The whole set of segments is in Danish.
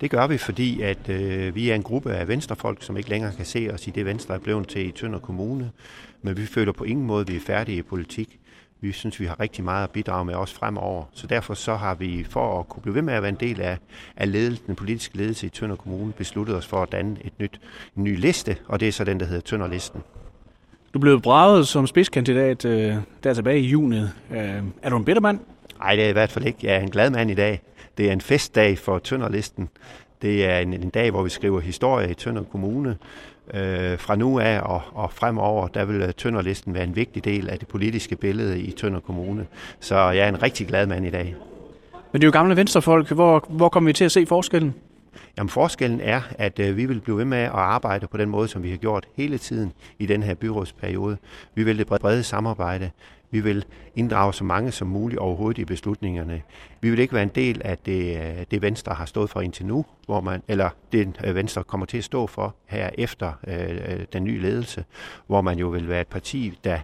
Det gør vi, fordi at øh, vi er en gruppe af venstrefolk, som ikke længere kan se os i det Venstre er blevet til i Tønder Kommune. Men vi føler på ingen måde, at vi er færdige i politik. Vi synes, vi har rigtig meget at bidrage med også fremover. Så derfor så har vi, for at kunne blive ved med at være en del af, af ledelsen, den politiske ledelse i Tønder Kommune, besluttet os for at danne et nyt, en ny liste, og det er så den, der hedder Tønderlisten. Du blev braget som spidskandidat øh, der tilbage i juni. Øh, er du en bitter mand? Nej, det er i hvert fald ikke. Jeg er en glad mand i dag. Det er en festdag for Tønderlisten. Det er en, en dag, hvor vi skriver historie i Tønder Kommune. Øh, fra nu af og, og fremover, der vil øh, Tønderlisten være en vigtig del af det politiske billede i Tønder Kommune. Så jeg er en rigtig glad mand i dag. Men det er jo gamle venstrefolk. Hvor, hvor kommer vi til at se forskellen? Jamen forskellen er, at øh, vi vil blive ved med at arbejde på den måde, som vi har gjort hele tiden i den her byrådsperiode. Vi vil det brede samarbejde. Vi vil inddrage så mange som muligt overhovedet i beslutningerne. Vi vil ikke være en del af det, øh, det Venstre har stået for indtil nu, hvor man, eller det øh, Venstre kommer til at stå for her efter øh, den nye ledelse, hvor man jo vil være et parti, der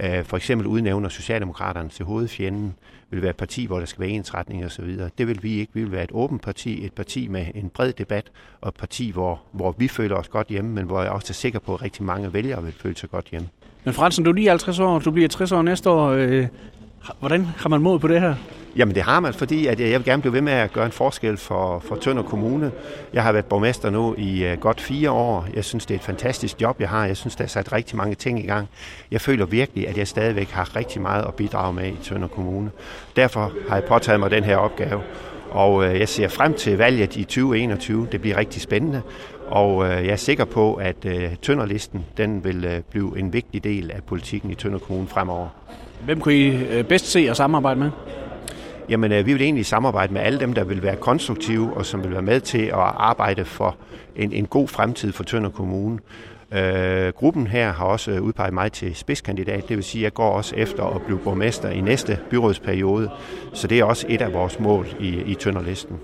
øh, for eksempel udnævner Socialdemokraterne til hovedfjenden, vil være et parti, hvor der skal være ensretning osv. Det vil vi ikke. Vi vil være et åbent parti, et parti med en bred debat, og et parti, hvor, hvor vi føler os godt hjemme, men hvor jeg også er sikker på, at rigtig mange vælgere vil føle sig godt hjemme. Men Fransen, du er lige 50 år, du bliver 60 år næste år. Øh, hvordan har man mod på det her? Jamen det har man, fordi at jeg vil gerne blive ved med at gøre en forskel for, for Tønder Kommune. Jeg har været borgmester nu i øh, godt fire år. Jeg synes, det er et fantastisk job, jeg har. Jeg synes, der er sat rigtig mange ting i gang. Jeg føler virkelig, at jeg stadigvæk har rigtig meget at bidrage med i Tønder Kommune. Derfor har jeg påtaget mig den her opgave. Og øh, jeg ser frem til valget i 2021. Det bliver rigtig spændende. Og øh, jeg er sikker på, at Tønderlisten den vil blive en vigtig del af politikken i Tønder Kommune fremover. Hvem kunne I bedst se og samarbejde med? Jamen, øh, vi vil egentlig samarbejde med alle dem, der vil være konstruktive og som vil være med til at arbejde for en, en god fremtid for Tønder Kommune. Øh, gruppen her har også øh, udpeget mig til spidskandidat, det vil sige, at jeg går også efter at blive borgmester i næste byrådsperiode, så det er også et af vores mål i, i Tønderlisten.